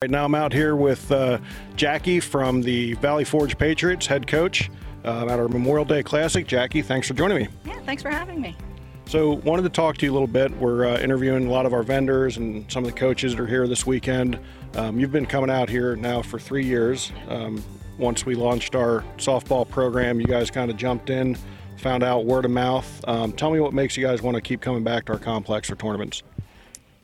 Right now, I'm out here with uh, Jackie from the Valley Forge Patriots, head coach uh, at our Memorial Day Classic. Jackie, thanks for joining me. Yeah, thanks for having me. So, wanted to talk to you a little bit. We're uh, interviewing a lot of our vendors and some of the coaches that are here this weekend. Um, you've been coming out here now for three years. Um, once we launched our softball program, you guys kind of jumped in, found out word of mouth. Um, tell me what makes you guys want to keep coming back to our complex for tournaments.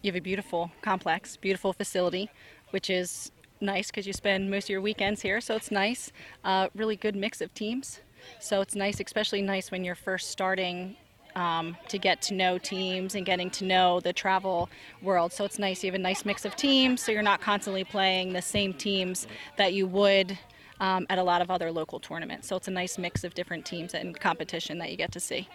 You have a beautiful complex, beautiful facility which is nice because you spend most of your weekends here, so it's nice. Uh, really good mix of teams, so it's nice, especially nice when you're first starting um, to get to know teams and getting to know the travel world. So it's nice. You have a nice mix of teams, so you're not constantly playing the same teams that you would um, at a lot of other local tournaments. So it's a nice mix of different teams and competition that you get to see.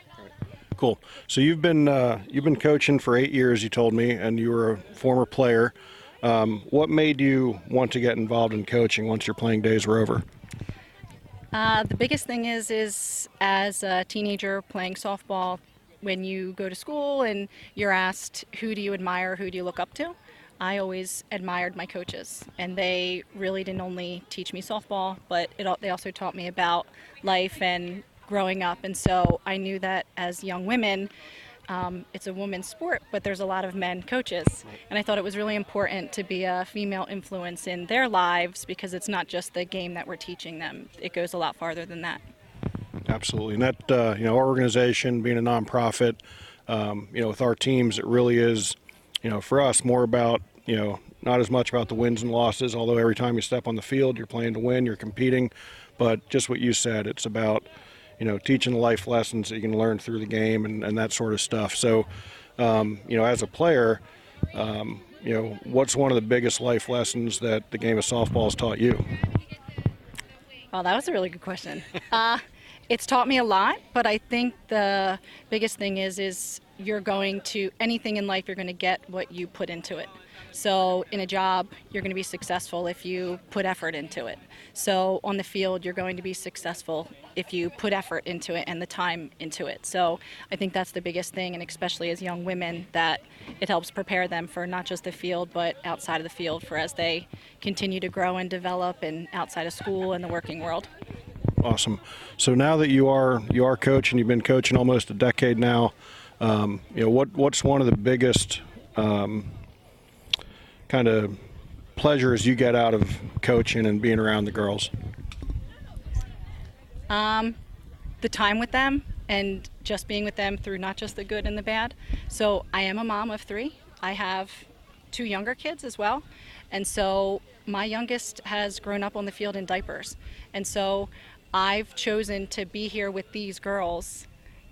Cool. So you've been uh, you've been coaching for eight years, you told me, and you were a former player. Um, what made you want to get involved in coaching once your playing days were over? Uh, the biggest thing is, is as a teenager playing softball, when you go to school and you're asked who do you admire, who do you look up to, I always admired my coaches, and they really didn't only teach me softball, but it, they also taught me about life and growing up. And so I knew that as young women, um, it's a women's sport, but there's a lot of men coaches. And I thought it was really important to be a female influence in their lives because it's not just the game that we're teaching them, it goes a lot farther than that. Absolutely. And that, uh, you know, our organization being a nonprofit, um, you know, with our teams, it really is, you know, for us more about, you know, not as much about the wins and losses, although every time you step on the field, you're playing to win, you're competing. But just what you said, it's about, you know, teaching life lessons that you can learn through the game and, and that sort of stuff. So, um, you know, as a player, um, you know, what's one of the biggest life lessons that the game of softball has taught you? Well, that was a really good question. Uh, it's taught me a lot, but I think the biggest thing is is you're going to anything in life you're going to get what you put into it. So in a job, you're going to be successful if you put effort into it. So on the field, you're going to be successful if you put effort into it and the time into it. So I think that's the biggest thing, and especially as young women, that it helps prepare them for not just the field, but outside of the field for as they continue to grow and develop and outside of school and the working world. Awesome. So now that you are you are coaching, you've been coaching almost a decade now. Um, you know what what's one of the biggest um, kind of pleasures you get out of coaching and being around the girls? Um, the time with them and just being with them through not just the good and the bad. So I am a mom of three. I have two younger kids as well. And so my youngest has grown up on the field in diapers. And so I've chosen to be here with these girls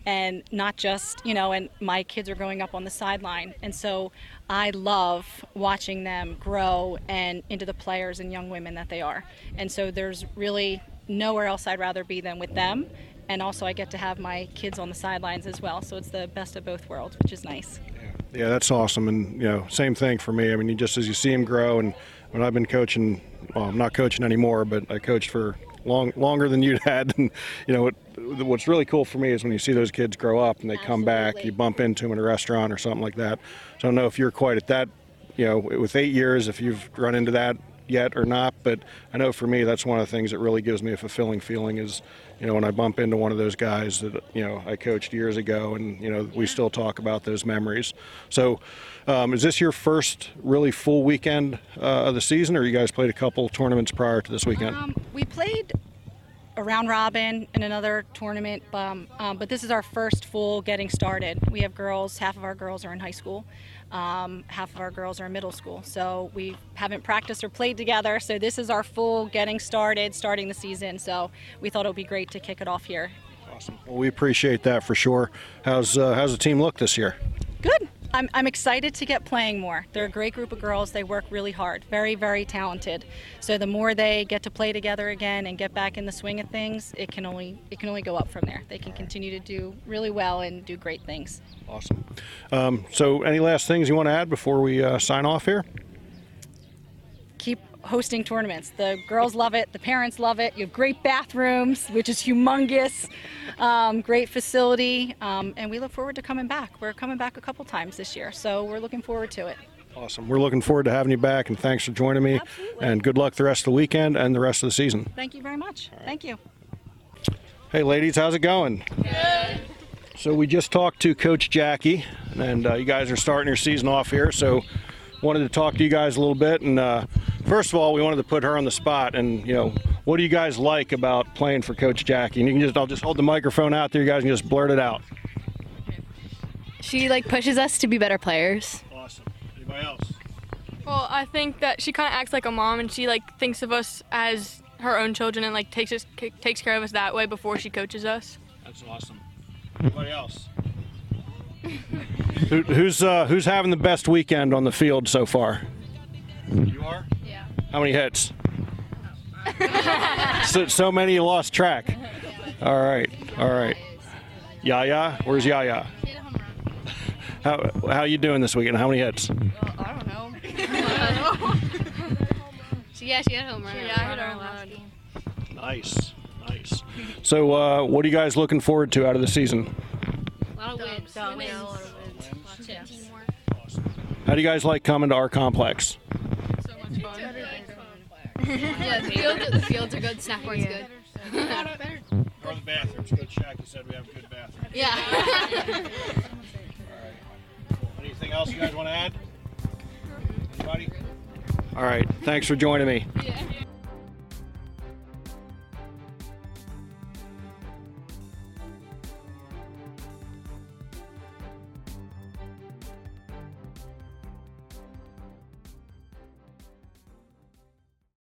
and not just, you know, and my kids are growing up on the sideline. And so I love watching them grow and into the players and young women that they are. And so there's really nowhere else I'd rather be than with them. And also, I get to have my kids on the sidelines as well. So it's the best of both worlds, which is nice. Yeah, yeah that's awesome. And, you know, same thing for me. I mean, you just as you see them grow, and when I've been coaching, well, I'm not coaching anymore, but I coached for long longer than you'd had. And you know, what, what's really cool for me is when you see those kids grow up and they Absolutely. come back, you bump into them in a restaurant or something like that. So I don't know if you're quite at that, you know, with eight years, if you've run into that yet or not, but I know for me that's one of the things that really gives me a fulfilling feeling is, you know, when I bump into one of those guys that you know I coached years ago, and you know we still talk about those memories. So, um, is this your first really full weekend uh, of the season, or you guys played a couple tournaments prior to this weekend? Um, we played a round robin and another tournament, um, um, but this is our first full getting started. We have girls, half of our girls are in high school, um, half of our girls are in middle school. So we haven't practiced or played together. So this is our full getting started, starting the season. So we thought it would be great to kick it off here. Awesome. Well, we appreciate that for sure. How's uh, how's the team look this year? Good. I'm, I'm excited to get playing more. They're a great group of girls. They work really hard, very, very talented. So the more they get to play together again and get back in the swing of things, it can only it can only go up from there. They can continue to do really well and do great things. Awesome. Um, so, any last things you want to add before we uh, sign off here? Keep hosting tournaments. The girls love it. The parents love it. You have great bathrooms, which is humongous. Um, great facility, um, and we look forward to coming back. We're coming back a couple times this year, so we're looking forward to it. Awesome. We're looking forward to having you back, and thanks for joining me. Absolutely. And good luck the rest of the weekend and the rest of the season. Thank you very much. Thank you. Hey, ladies, how's it going? Good. So we just talked to Coach Jackie, and uh, you guys are starting your season off here. So wanted to talk to you guys a little bit. And uh, first of all, we wanted to put her on the spot. And you know, what do you guys like about playing for Coach Jackie? And you can just, I'll just hold the microphone out there. You guys can just blurt it out. She like pushes us to be better players. Awesome. Anybody else? Well, I think that she kind of acts like a mom, and she like thinks of us as her own children, and like takes us c- takes care of us that way before she coaches us. That's awesome. Anybody else? Who, who's uh, who's having the best weekend on the field so far? You are. Yeah. How many hits? so, so many you lost track. All right, all right. Yaya, where's Yaya? How how you doing this weekend? How many hits? I don't know. she, yeah, she had a home run. Yeah, I hit her home run. Nice, nice. So, uh, what are you guys looking forward to out of the season? A lot of wins. Yeah, wins. a lot How do you guys like coming to our complex? So much fun. Yeah, the fields, the fields are good. Snack board's good. Or the bathrooms. Coach Shaq said we have good bathroom. Yeah. Anything else you guys want to add? Anybody? All right. Thanks for joining me. yeah.